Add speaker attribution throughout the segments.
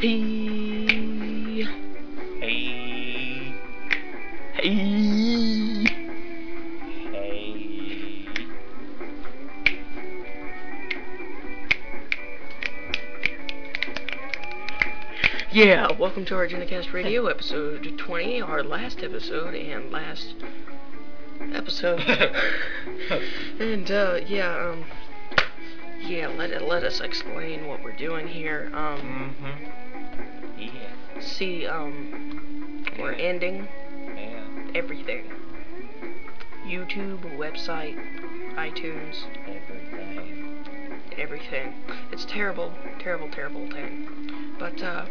Speaker 1: Hey.
Speaker 2: Hey.
Speaker 1: Hey.
Speaker 2: Hey.
Speaker 1: Yeah, welcome to our GeneCast Radio episode 20, our last episode and last episode. and uh yeah, um yeah, let let us explain what we're doing here. Um
Speaker 2: Mm-hmm.
Speaker 1: See um we're ending
Speaker 2: Yeah.
Speaker 1: everything. YouTube, website, iTunes,
Speaker 2: Everything.
Speaker 1: everything. It's terrible, terrible, terrible thing. But uh,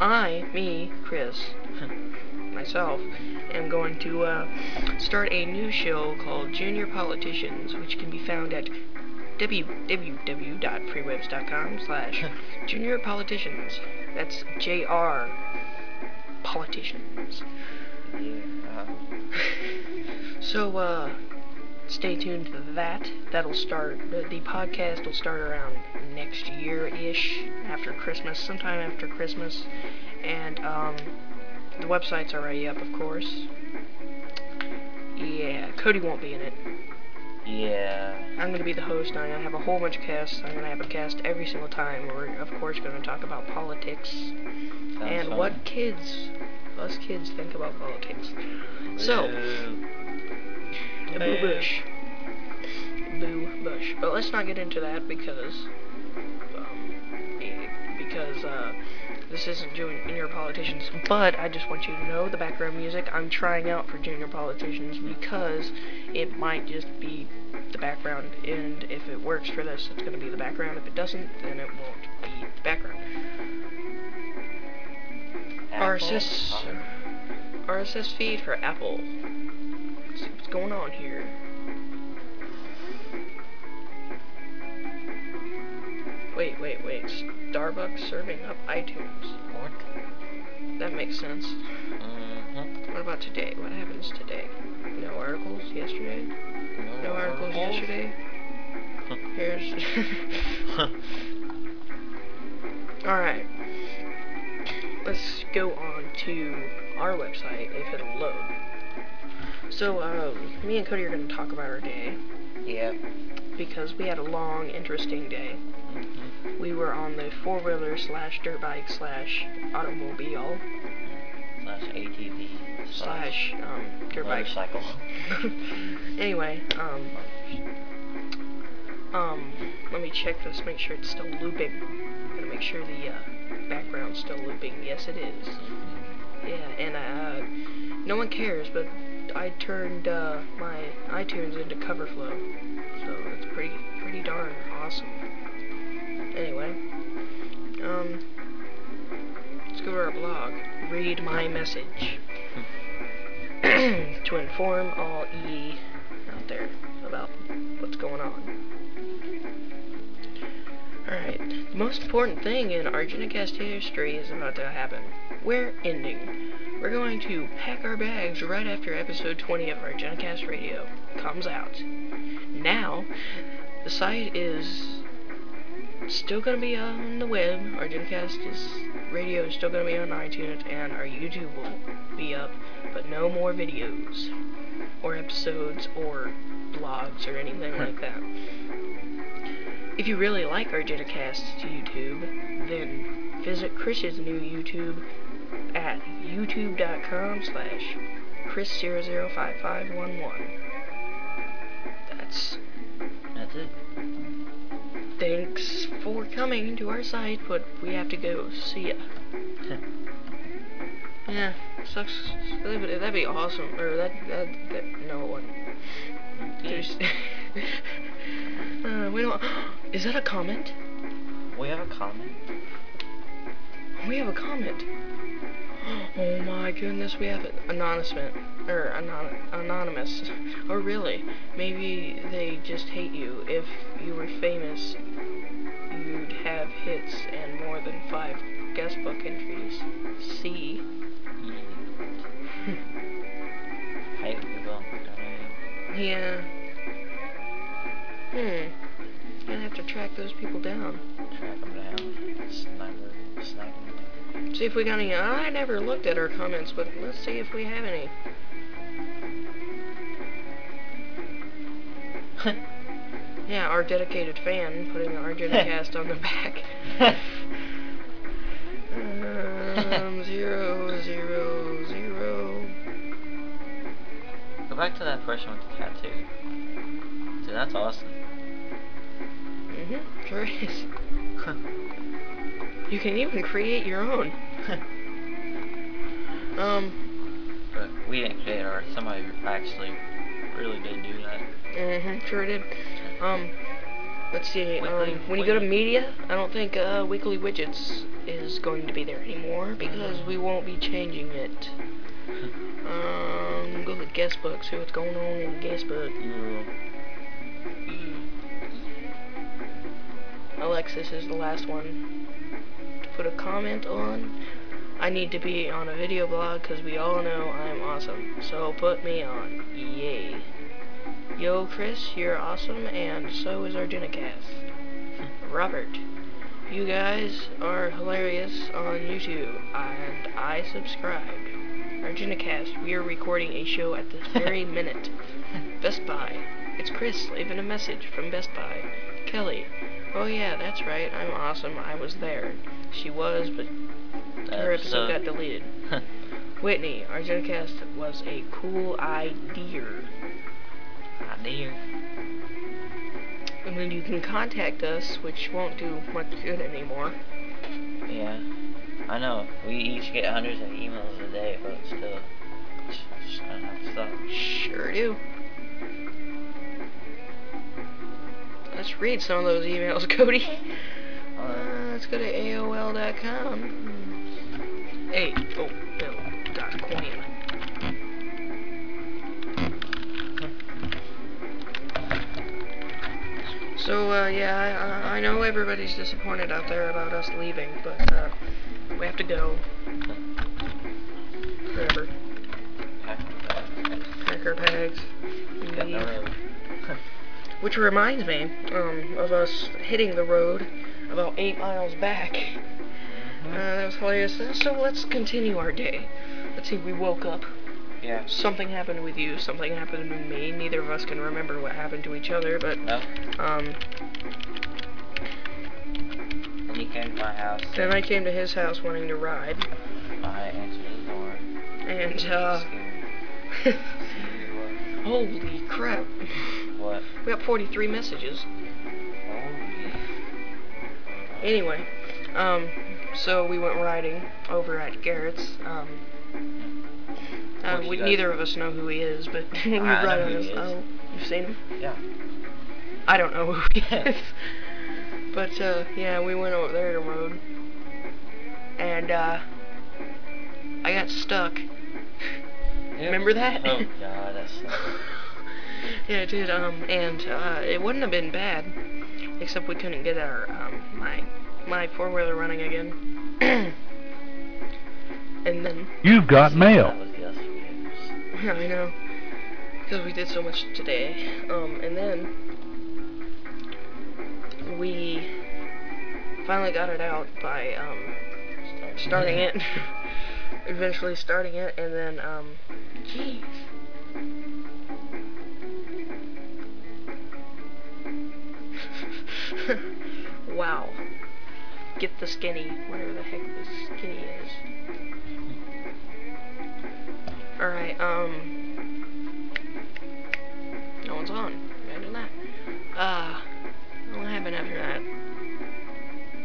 Speaker 1: I, me, Chris, myself, am going to uh, start a new show called Junior Politicians, which can be found at www.freewebs.com slash junior politicians. That's J-R politicians.
Speaker 2: Yeah.
Speaker 1: So, uh, stay tuned to that. That'll start, the, the podcast will start around next year-ish, after Christmas, sometime after Christmas. And, um, the website's already up, of course. Yeah, Cody won't be in it.
Speaker 2: Yeah.
Speaker 1: I'm gonna be the host, I'm gonna have a whole bunch of guests. I'm gonna have a guest every single time. We're, of course, gonna talk about politics
Speaker 2: Sounds
Speaker 1: and
Speaker 2: fun.
Speaker 1: what kids, us kids, think about politics. So,
Speaker 2: Boo.
Speaker 1: Boo Bush. Boo Bush. But let's not get into that because, um, eh, because, uh, this isn't junior politicians. But I just want you to know the background music I'm trying out for junior politicians because it might just be the background. And if it works for this, it's going to be the background. If it doesn't, then it won't be the background.
Speaker 2: Apple.
Speaker 1: RSS, RSS uh, feed for Apple. Let's see what's going on here. Wait, wait, wait. Starbucks serving up iTunes.
Speaker 2: What?
Speaker 1: That makes sense.
Speaker 2: Mm-hmm.
Speaker 1: What about today? What happens today? No articles yesterday? No articles yesterday? Here's. Alright. Let's go on to our website if it'll load. So, um, me and Cody are going to talk about our day
Speaker 2: Yeah.
Speaker 1: because we had a long, interesting day. We were on the four wheeler slash dirt bike slash automobile
Speaker 2: Slash ATV.
Speaker 1: slash um, dirt bike.
Speaker 2: motorcycle.
Speaker 1: Anyway, um, um, let me check this, make sure it's still looping. Gotta make sure the uh, background's still looping. Yes, it is. Yeah, and uh, no one cares, but I turned uh, my iTunes into CoverFlow, so it's pretty, pretty darn awesome. Anyway, um, let's go to our blog. Read my message to inform all E out there about what's going on. Alright, the most important thing in our history is about to happen. We're ending. We're going to pack our bags right after episode 20 of our Genecast radio comes out. Now, the site is still to be on the web. Our Genecast is, radio is still to be on iTunes, and our YouTube will be up, but no more videos, or episodes, or blogs, or anything like that. If you really like our Genecast YouTube, then visit Chris's new YouTube at youtube.com slash chris005511. That's
Speaker 2: That's it.
Speaker 1: Thanks for coming to our site, but we have to go. See ya. yeah, sucks. That'd be, awesome. Or that, that, that no it wouldn't. There's, uh, we don't. Is that a comment?
Speaker 2: We have a comment.
Speaker 1: We have a comment. Oh my goodness, we have an anonymous, or anon- anonymous. Or really, maybe they just hate you. If you were famous, you'd have hits and more than five guestbook entries. See? Yeah. Hmm. Gonna have to track those people down.
Speaker 2: Track them down. Sniper. Sniper.
Speaker 1: See if we got any. I never looked at our comments, but let's see if we have any. Yeah, our dedicated fan putting Argenticast on the back. um, zero, zero, zero.
Speaker 2: Go back to that person with the tattoo. Dude, that's awesome.
Speaker 1: Mm-hmm, sure is. You can even create your own. Um,
Speaker 2: but we didn't create ours. Somebody actually really did do that.
Speaker 1: mm-hmm, sure did. Um, let's see.
Speaker 2: Weekly
Speaker 1: Um, when you go to media, I don't think uh, Weekly Widgets is going to be there anymore because we won't be changing it. Um, go to guestbook, see what's going on in guestbook. Alexis is the last one to put a comment on. I need to be on a video blog because we all know I'm awesome. So put me on. Yay. Yo, Chris, you're awesome, and so is Argenicast. Robert, you guys are hilarious on YouTube, and I subscribe. Argenicast, we are recording a show at this very minute. Best Buy. It's Chris leaving a message from Best Buy. Kelly. Oh yeah, that's right. I'm awesome. I was there. She was, but her episode uh, got deleted. Whitney, our Argenicast was a cool idea.
Speaker 2: Idea.
Speaker 1: And then you can contact us, which won't do much good anymore.
Speaker 2: Yeah. I know. We each get hundreds of emails a day, but still. Just, just gonna have to.
Speaker 1: Sure do. Let's read some of those emails, Cody. Let's go to AOL.com. AOL dot coin. So, uh, yeah, I, I know everybody's disappointed out there about us leaving, but, uh, we have to go. Forever. Pack our bags. leave. Which reminds me um, of us hitting the road about eight miles back. Uh, that was hilarious. So let's continue our day. Let's see, we woke up.
Speaker 2: Yeah.
Speaker 1: Something happened with you, something happened with me. Neither of us can remember what happened to each other, but,
Speaker 2: No.
Speaker 1: um,
Speaker 2: he came to my house.
Speaker 1: then I came to his house wanting to ride,
Speaker 2: I answered his door.
Speaker 1: and, uh, holy crap.
Speaker 2: What?
Speaker 1: We got 43 messages. Anyway, um, so we went riding over at Garrett's. Um, uh, we, neither of us know who he is, but we ride on his. Oh, you've seen him?
Speaker 2: Yeah.
Speaker 1: I don't know who he is. But uh, yeah, we went over there to road, and uh, I got stuck. Remember that?
Speaker 2: Oh god, that's.
Speaker 1: yeah, it did. Um, and uh, it wouldn't have been bad, except we couldn't get our um my my four wheeler running again. and then
Speaker 3: You've got mail.
Speaker 1: Yeah, I know. Because we did so much today. Um, and then we finally got it out by um, starting it. Eventually starting it, and then um. Wow. Get the skinny, whatever the heck this skinny is. Alright, um. No one's on. Imagine that. Uh, what happened after that?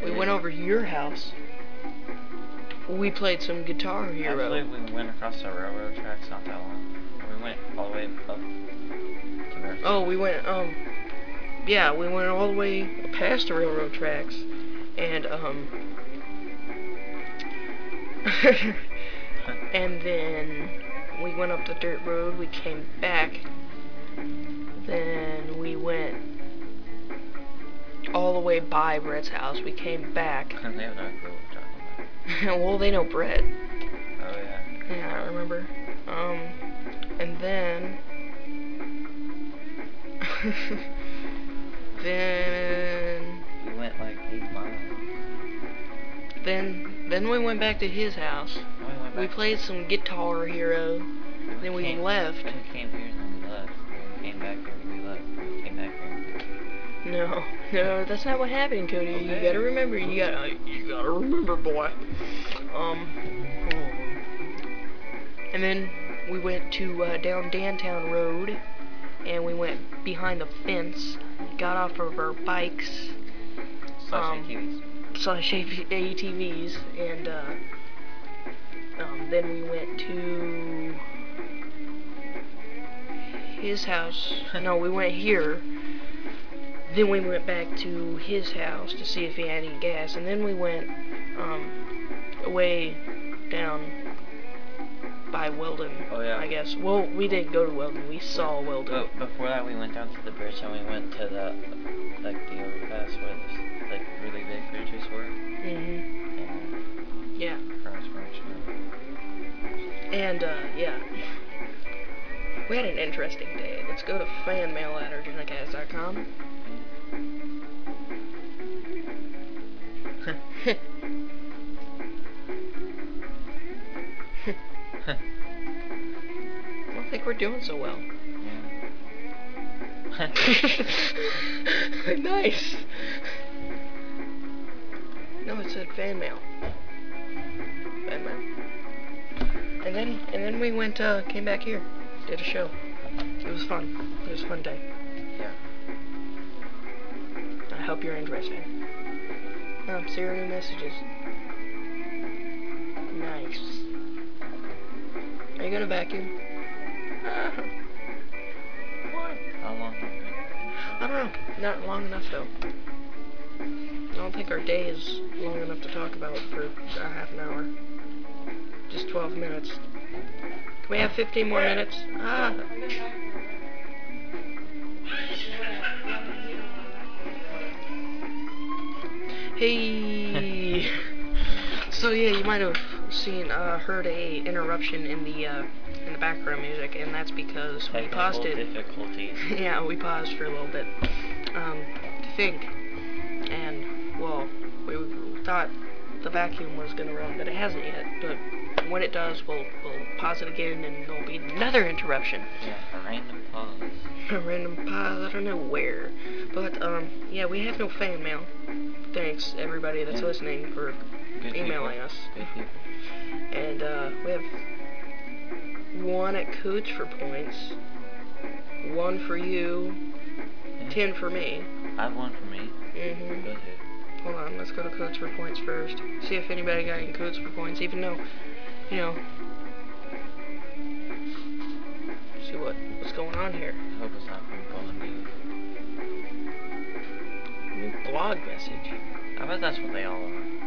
Speaker 1: We went over to your house. We played some Guitar Hero.
Speaker 2: Actually, we went across the railroad tracks not that long. We went all the way up to
Speaker 1: Oh, we went, um, yeah, we went all the way past the railroad tracks, and, um, and then we went up the dirt road, we came back, then we went all the way by Brett's house, we came back,
Speaker 2: they have no clue what we're talking about.
Speaker 1: well, they know Brett,
Speaker 2: Oh yeah.
Speaker 1: yeah, I remember, um, and then, then,
Speaker 2: We went like eight miles.
Speaker 1: then Then we went back to his house.
Speaker 2: We,
Speaker 1: We played some Guitar Hero. Then we
Speaker 2: came-
Speaker 1: left.
Speaker 2: We came here and then we left. We came back here and we left. We came back here.
Speaker 1: No, no, that's not what happened, Cody. You gotta remember. You gotta, you gotta remember, boy. Um, and then we went to uh, down Dantown Road, and we went behind the fence, got off of our bikes,
Speaker 2: Slash
Speaker 1: Um,
Speaker 2: ATVs.
Speaker 1: slash ATVs, and uh, um, then we went to his house. no, we went here. Then we went back to his house to see if he had any gas, and then we went um, away down by Weldon.
Speaker 2: Oh, yeah.
Speaker 1: I guess. Well, we didn't go to Weldon. We saw Weldon.
Speaker 2: But before that, we went down to the bridge and we went to the like the overpass where this like really big bridges were. And
Speaker 1: Yeah.
Speaker 2: Cross.
Speaker 1: And, uh, yeah. We had an interesting day. Let's go to fanmail at urgenticast.com. don't think we're doing so well. Nice. No, it said fan mail. Fan mail. And then and then we went uh came back here. Did a show. It was fun. It was a fun day.
Speaker 2: yeah.
Speaker 1: I hope you're interested. Um, zero new messages. Nice. Are you gonna vacuum?
Speaker 2: How long?
Speaker 1: I don't know. Not long enough though. I don't think our day is long enough to talk about for a half an hour. Just 12 minutes. Can we have 15 more minutes? Ah. Hey. so yeah, you might have seen, uh, heard a interruption in the uh, in the background music, and that's because we paused it.
Speaker 2: difficulties.
Speaker 1: yeah, we paused for a little bit um, to think, and well, we thought the vacuum was gonna run, but it hasn't yet. But when it does, we'll we'll pause it again, and there'll be another interruption.
Speaker 2: Yeah, a random pause.
Speaker 1: A random pause, I don't know where, but um, yeah, we have no fan mail. Thanks everybody that's
Speaker 2: Yeah.
Speaker 1: listening for
Speaker 2: Good
Speaker 1: emailing
Speaker 2: people.
Speaker 1: us, and uh, we have one at codes for points, one for you,
Speaker 2: Yeah.
Speaker 1: ten for me.
Speaker 2: I have one for me.
Speaker 1: Mm-hmm.
Speaker 2: Go ahead.
Speaker 1: Hold on, let's go to codes for points first. See if anybody got any codes for points, even though, you know. See what what's going on here.
Speaker 2: I hope it's not from calling you.
Speaker 1: New blog message.
Speaker 2: I bet that's what they all are.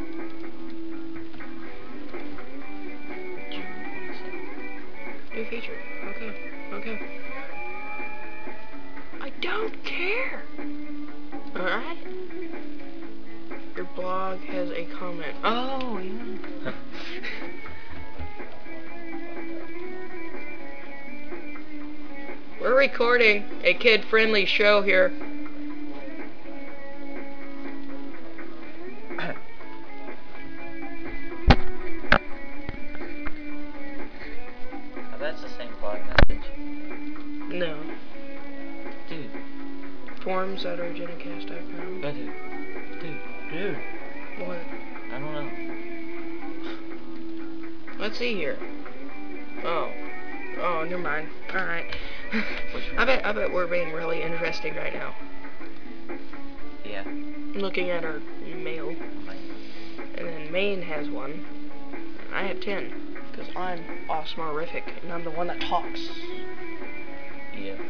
Speaker 1: New feature. Okay. Okay. I don't care. Alright? Your blog has a comment. Oh, yeah. We're recording a kid friendly show here. Let's see here. Oh. Oh, never mind. Alright. I bet I bet we're being really interesting right now.
Speaker 2: Yeah.
Speaker 1: Looking at our mail. And then Maine has one. I have ten. Because I'm awesomerific and I'm the one that talks.
Speaker 2: Yeah.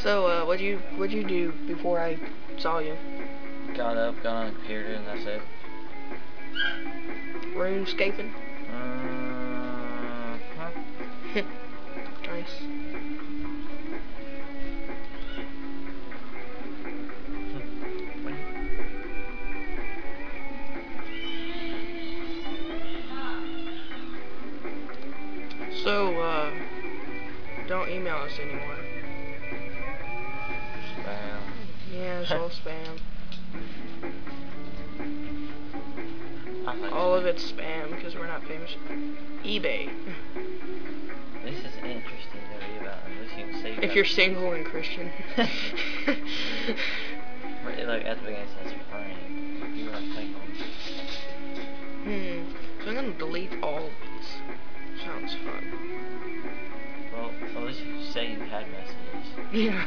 Speaker 1: So, uh, what'd you what'd you do before I saw you?
Speaker 2: Got up, got on the computer, and that's it.
Speaker 1: RuneScaping?
Speaker 2: Uh, huh?
Speaker 1: nice. So, uh, don't email us anymore.
Speaker 2: Spam.
Speaker 1: Yeah, it's all spam. All of it's spam because we're not famous. eBay.
Speaker 2: This is interesting to read about. Unless you
Speaker 1: If you're single and Christian.
Speaker 2: Right, like at the beginning it says. You are single.
Speaker 1: hmm. So I'm gonna delete all of these. Sounds fun.
Speaker 2: Well, at least you say you had messages.
Speaker 1: Yeah.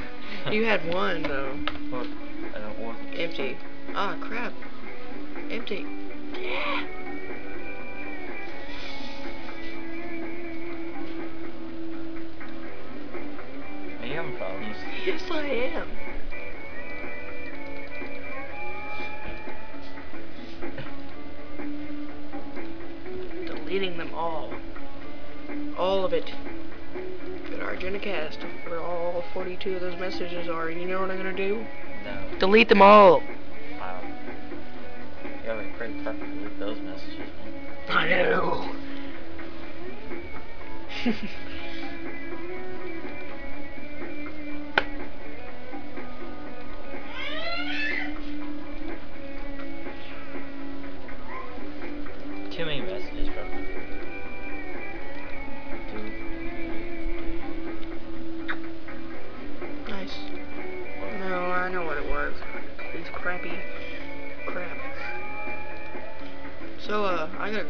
Speaker 1: you had one though.
Speaker 2: Well, I don't want
Speaker 1: Empty. Ah, crap. Empty. Yes, I am. Deleting them all. All of it. Good Argenticast, where all 42 of those messages are. And you know what I'm gonna do?
Speaker 2: No.
Speaker 1: Delete them all.
Speaker 2: Wow. You have a great preference with those messages.
Speaker 1: I know.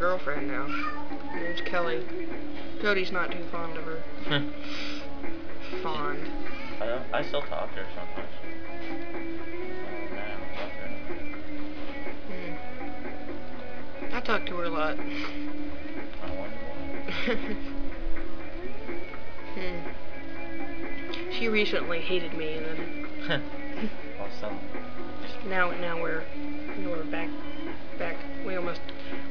Speaker 1: girlfriend now. Her name's Kelly. Cody's not too fond of her. Fond.
Speaker 2: I. I still talk to her sometimes. I talk to her.
Speaker 1: Hmm. I talk to her a lot.
Speaker 2: I wonder
Speaker 1: hmm. She recently hated me, and then
Speaker 2: why. well, some.
Speaker 1: now now we're you know, we're back back. We almost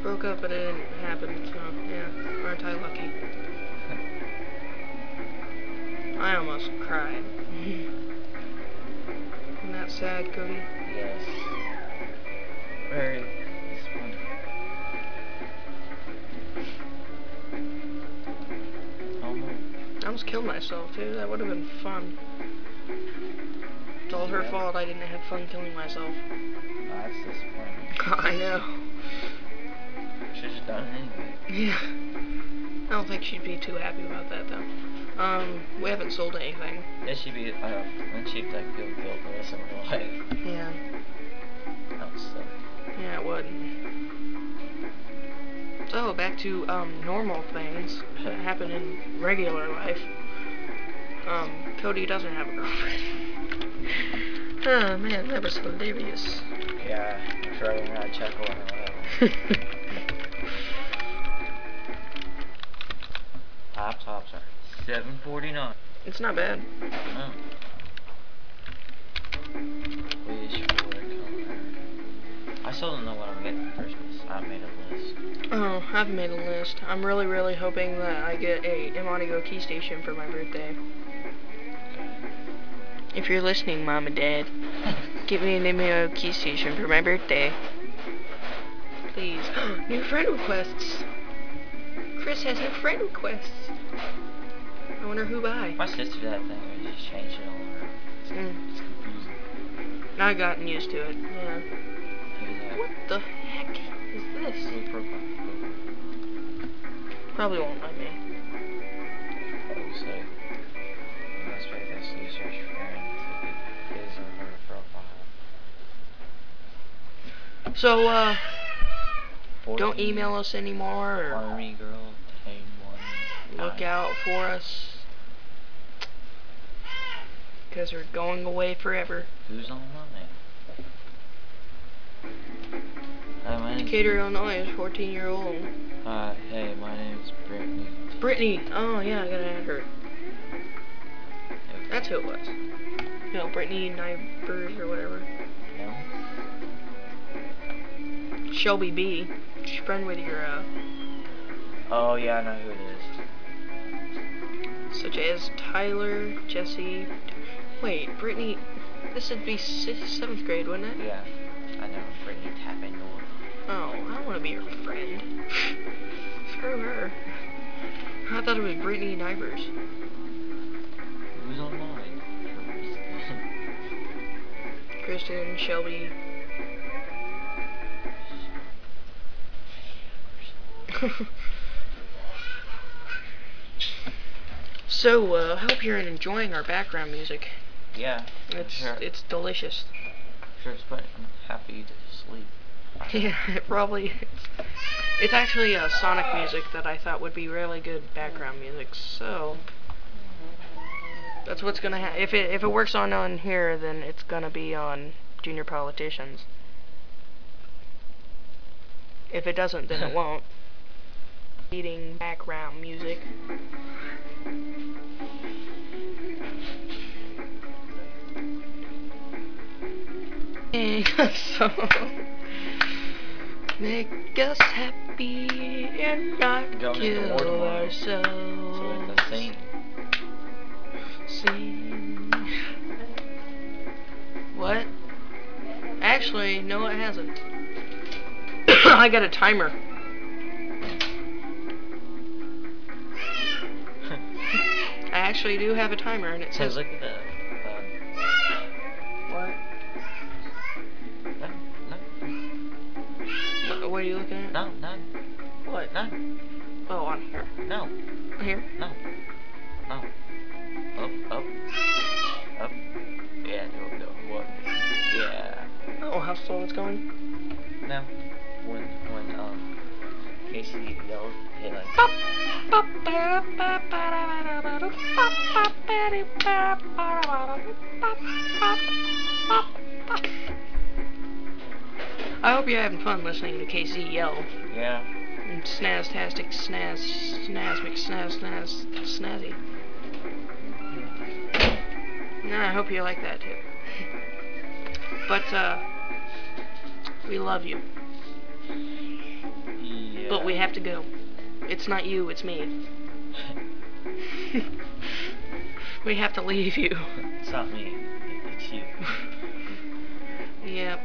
Speaker 1: broke up, but it didn't happen. So yeah, aren't I lucky? I almost cried. Isn't that sad, Cody?
Speaker 2: Yes. Very.
Speaker 1: I almost killed myself too. That would have been fun. It's all her fault. I didn't have fun killing myself.
Speaker 2: That's disappointing.
Speaker 1: I know.
Speaker 2: Should've done anyway.
Speaker 1: Yeah. I don't think she'd be too happy about that though. Um, we haven't sold anything.
Speaker 2: Yeah, she'd be. I don't. Then she'd like feel guilt the rest of her life.
Speaker 1: Yeah.
Speaker 2: That would suck.
Speaker 1: Yeah, it would. So back to um normal things that happen in regular life. Um, Cody doesn't have a girlfriend. oh man, that was hilarious.
Speaker 2: Yeah, I'm sure I'm check on her. Laptops seven forty nine.
Speaker 1: it's not bad.
Speaker 2: Oh. Wish for a color. I still don't know what I'm getting for Christmas. I made a list.
Speaker 1: Oh, I've made a list. I'm really, really hoping that I get a Imonigo key station for my birthday. If you're listening, Mom and Dad, get me an Imonigo key station for my birthday. Please. new friend requests. Chris has new friend requests. I wonder who by.
Speaker 2: My sister did that thing where you just changed it all around. It's,
Speaker 1: Mm.
Speaker 2: it's confusing.
Speaker 1: I've gotten used to it. Yeah. What the heck is this? Probably won't let me.
Speaker 2: So you must make this user's friend to be his or her profile.
Speaker 1: So, uh, don't email us anymore or
Speaker 2: Army girl, tame one.
Speaker 1: look out for us. Because we're going away forever.
Speaker 2: Who's my name's
Speaker 1: Decatur, Illinois is 14 year old.
Speaker 2: Uh, hey, my name's Brittany.
Speaker 1: Brittany. Oh, yeah, I gotta add her. That's who it was. No, Brittany Nibers or whatever.
Speaker 2: No?
Speaker 1: Shelby B. She's friend with your, uh,
Speaker 2: Oh, yeah, I know who it is.
Speaker 1: such as Tyler, Jesse. Wait, Brittany. This would be seventh grade, wouldn't it?
Speaker 2: Yeah, I know. Brittany Tappan North.
Speaker 1: Oh, I don't want to be your friend. Screw her. I thought it was Brittany Nivers.
Speaker 2: Who's online?
Speaker 1: Kristen, Shelby. so, uh, hope you're enjoying our background music.
Speaker 2: Yeah.
Speaker 1: It's
Speaker 2: sure.
Speaker 1: it's delicious.
Speaker 2: sure it's putting happy to sleep.
Speaker 1: Yeah, it probably is. It's actually uh, Sonic music that I thought would be really good background music. So that's what's gonna happen. If it if it works on on here, then it's gonna be on Junior Politicians. If it doesn't, then it won't. Eating background music. so make us happy and not
Speaker 2: Going into war
Speaker 1: kill ourselves.
Speaker 2: So it's a sing.
Speaker 1: Sing. What? Actually, no, it hasn't. I got a timer. I actually do have a timer, and it says
Speaker 2: look at the.
Speaker 1: Looking at?
Speaker 2: no, no,
Speaker 1: What?
Speaker 2: no,
Speaker 1: Oh, on here.
Speaker 2: no,
Speaker 1: Here.
Speaker 2: no, no. Up, up, up. Yeah, no, no, what? Yeah.
Speaker 1: Oh, how slow it's going.
Speaker 2: No. When, when, um, Casey yelled, hey, like,
Speaker 1: Bop, bop, ba, ba, ba, da, ba, da, ba, do, bop, bop, ba, dee, ba, ba, da, ba, do, bop, bop, bop, bop. I hope you're having fun listening to KC yell.
Speaker 2: yeah.
Speaker 1: And snaztastic, snaz, snazmic, snaz, snaz, snazzy. Yeah, I hope you like that too. But, uh, we love you.
Speaker 2: Yeah.
Speaker 1: But we have to go. It's not you, it's me. we have to leave you.
Speaker 2: It's not me. It's you.
Speaker 1: Yep.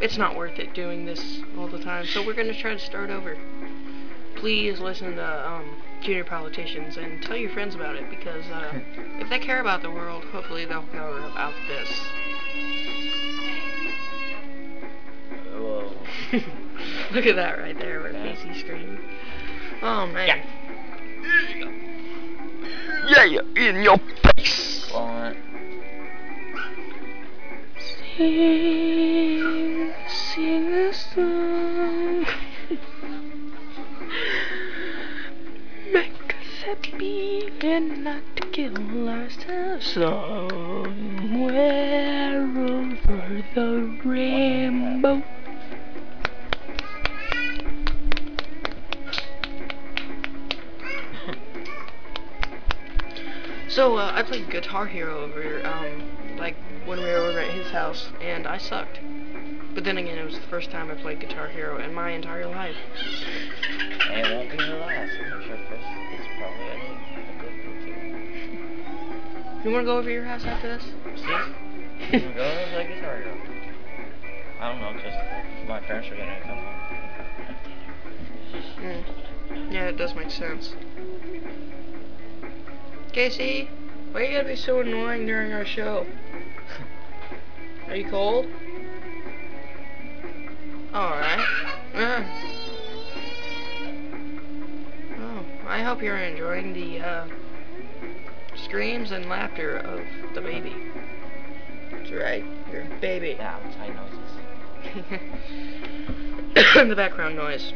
Speaker 1: It's not worth it doing this all the time, so we're gonna try to start over. Please listen to um, junior politicians and tell your friends about it because uh, if they care about the world, hopefully they'll care about this.
Speaker 2: Whoa.
Speaker 1: Look at that right there where
Speaker 2: Yeah.
Speaker 1: Casey screamed. Oh man.
Speaker 2: Yeah.
Speaker 1: Yeah, in your face.
Speaker 2: Well,
Speaker 1: Sing, a song. Make us happy and not kill ourselves somewhere over the rainbow. So uh, I played Guitar Hero over um like when we were over at his house, and I sucked. But then again, it was the first time I played Guitar Hero in my entire life.
Speaker 2: and it won't be the last. I'm sure Chris is probably a, good one too.
Speaker 1: You wanna go over to your house after this?
Speaker 2: See? We're going to play Guitar Hero. I don't know, because my parents are gonna come home.
Speaker 1: Mm. Yeah, it does make sense. Casey, why are you gotta be so annoying during our show? Are you cold? Alright. Uh. Oh, I hope you're enjoying the uh, screams and laughter of the baby. That's right, your baby.
Speaker 2: Yeah, tight noises.
Speaker 1: the background noise.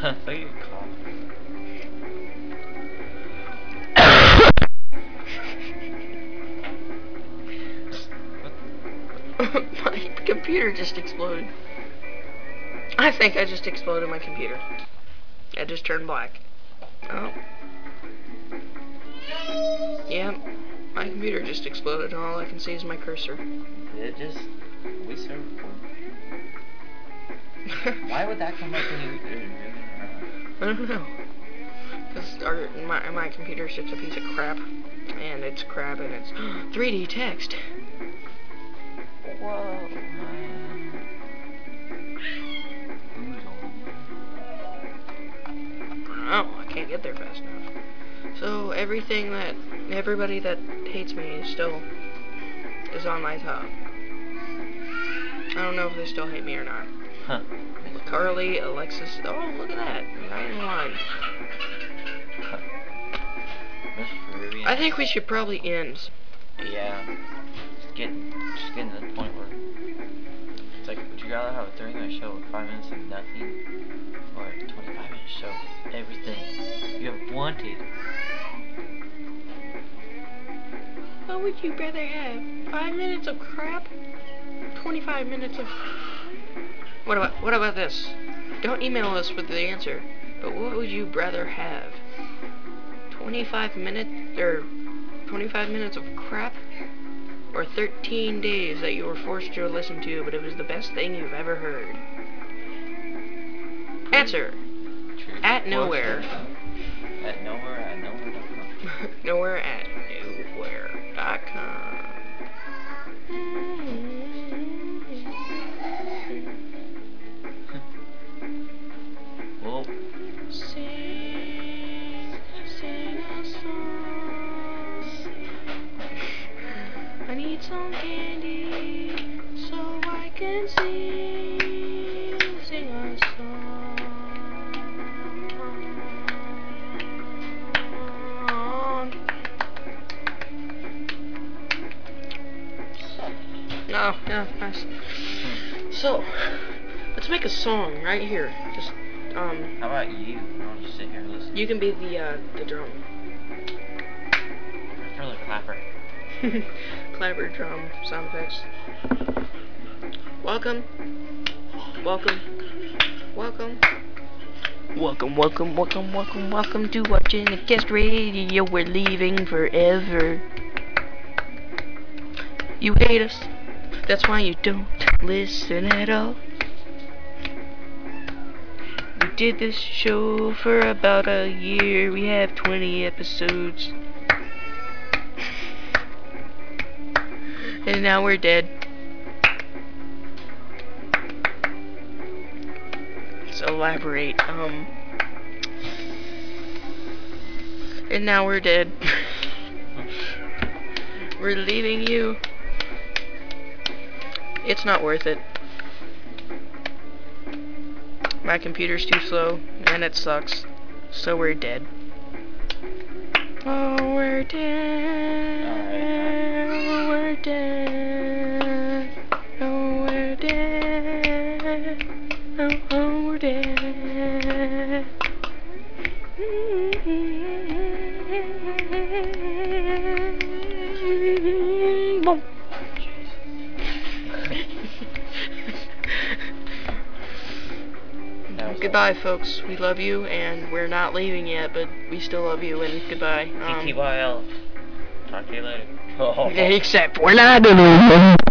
Speaker 2: So you
Speaker 1: computer just exploded. I think I just exploded my computer. It just turned black. Oh. Yep. My computer just exploded and all I can see is my cursor.
Speaker 2: It just, we serve Why would that come up when you uh.
Speaker 1: I don't know. Because my, my computer's just a piece of crap. And it's crap and it's 3D text.
Speaker 2: Whoa.
Speaker 1: Oh, I can't get there fast enough. So everything that everybody that hates me is still is on my top. I don't know if they still hate me or not.
Speaker 2: Huh.
Speaker 1: Carly, Alexis. Oh, look at that. Right in line. I think we should probably end.
Speaker 2: Yeah. It's like, would you rather have a 30 minute show with 5 minutes of nothing or a 25 minute show with everything you have wanted?
Speaker 1: What would you rather have? Five minutes of crap? 25 minutes of. What about, what about this? Don't email us with the answer, but what would you rather have? 25 minutes, or 25 minutes of crap? Or 13 days that you were forced to listen to, but it was the best thing you've ever heard? Answer!
Speaker 2: True.
Speaker 1: At nowhere.
Speaker 2: At nowhere, at nowhere.com.
Speaker 1: Nowhere at some candy so I can sing, sing a song. No, yeah, nice. So, let's make a song right here. Just, um,
Speaker 2: how about you? I'll just sit here and listen.
Speaker 1: you can be the uh, the drum.
Speaker 2: I prefer the clapper.
Speaker 1: Clapper drum sound effects. Welcome. Welcome. Welcome. Welcome, welcome, welcome, welcome, welcome to watching the guest radio. We're leaving forever. You hate us. That's why you don't listen at all. We did this show for about a year. We have 20 episodes. And now we're dead. Let's elaborate. Um. And now we're dead. we're leaving you. It's not worth it. My computer's too slow, and it sucks. So we're dead. Oh, we're dead. We're dead. Oh, we're dead. Oh. Goodbye, folks. We love you, and we're not leaving yet, but we still love you, and goodbye. Um,
Speaker 2: TTYL. Talk to you later.
Speaker 1: Except we're not doing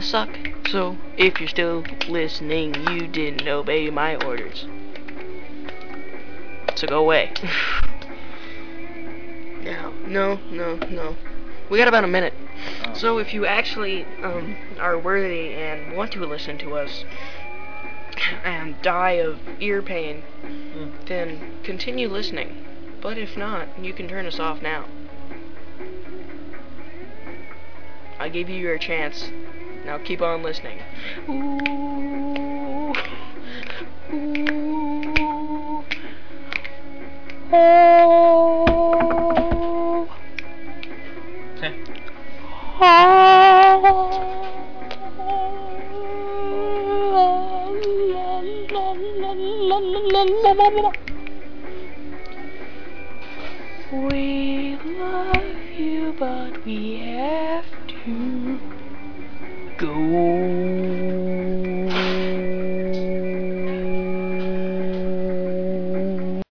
Speaker 1: gonna suck. So, if you're still listening, you didn't obey my orders. So go away. no, no, no, no. We got about a minute.
Speaker 2: Oh.
Speaker 1: So if you actually um, are worthy and want to listen to us and die of ear pain,
Speaker 2: Mm.
Speaker 1: then continue listening. But if not, you can turn us off now. I gave you your chance. Now keep on listening. Ooh. Ooh. Oh. We love you, but we have to go.